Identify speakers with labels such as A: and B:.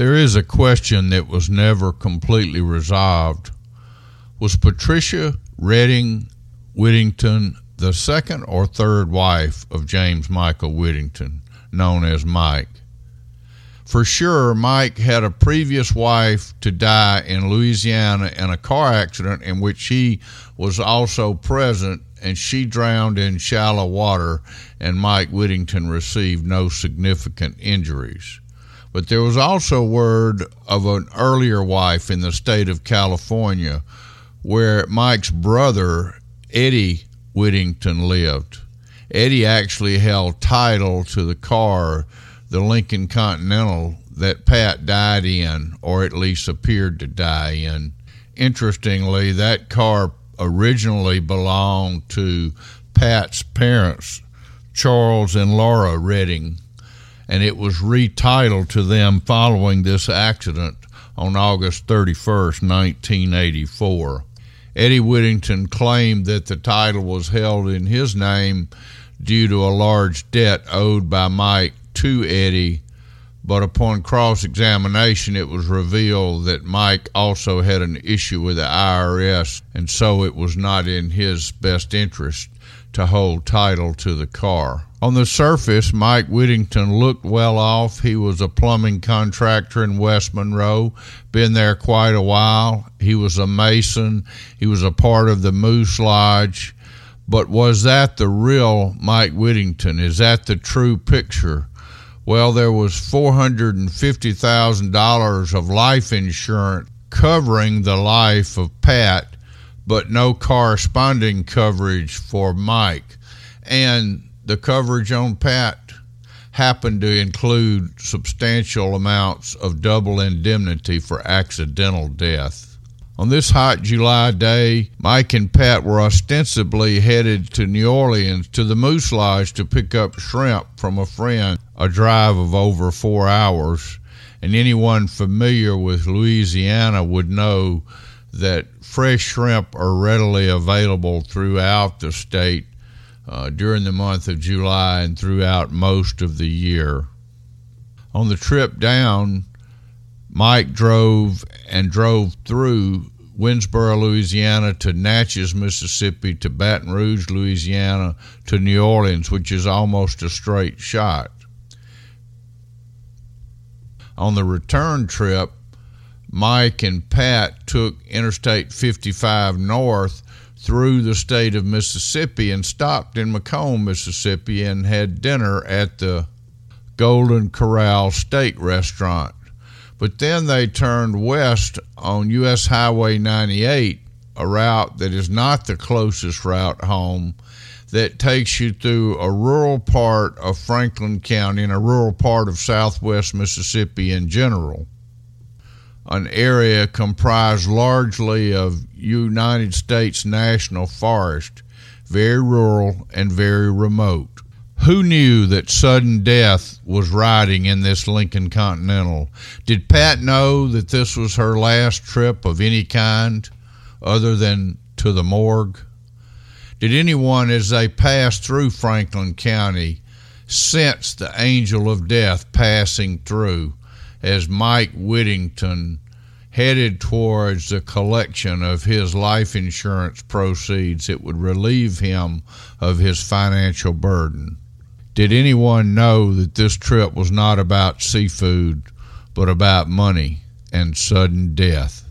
A: There is a question that was never completely resolved. Was Patricia Redding Whittington the second or third wife of James Michael Whittington, known as Mike? For sure, Mike had a previous wife to die in Louisiana in a car accident in which he was also present and she drowned in shallow water, and Mike Whittington received no significant injuries. But there was also word of an earlier wife in the state of California where Mike's brother, Eddie Whittington, lived. Eddie actually held title to the car, the Lincoln Continental, that Pat died in, or at least appeared to die in. Interestingly, that car originally belonged to Pat's parents, Charles and Laura Redding, and it was retitled to them following this accident on August 31st, 1984. Eddie Whittington claimed that the title was held in his name due to a large debt owed by Mike to Eddie but upon cross examination, it was revealed that Mike also had an issue with the IRS, and so it was not in his best interest to hold title to the car. On the surface, Mike Whittington looked well off. He was a plumbing contractor in West Monroe, been there quite a while. He was a mason, he was a part of the Moose Lodge. But was that the real Mike Whittington? Is that the true picture? Well, there was $450,000 of life insurance covering the life of Pat, but no corresponding coverage for Mike. And the coverage on Pat happened to include substantial amounts of double indemnity for accidental death. On this hot July day, Mike and Pat were ostensibly headed to New Orleans to the Moose Lodge to pick up shrimp from a friend, a drive of over four hours. And anyone familiar with Louisiana would know that fresh shrimp are readily available throughout the state uh, during the month of July and throughout most of the year. On the trip down, Mike drove and drove through Winnsboro, Louisiana to Natchez, Mississippi to Baton Rouge, Louisiana to New Orleans, which is almost a straight shot. On the return trip, Mike and Pat took Interstate 55 north through the state of Mississippi and stopped in McComb, Mississippi, and had dinner at the Golden Corral Steak Restaurant. But then they turned west on US Highway 98, a route that is not the closest route home, that takes you through a rural part of Franklin County and a rural part of southwest Mississippi in general. An area comprised largely of United States National Forest, very rural and very remote. Who knew that sudden death was riding in this Lincoln Continental? Did Pat know that this was her last trip of any kind other than to the morgue? Did anyone, as they passed through Franklin County, sense the angel of death passing through as Mike Whittington headed towards the collection of his life insurance proceeds that would relieve him of his financial burden? Did anyone know that this trip was not about seafood, but about money and sudden death?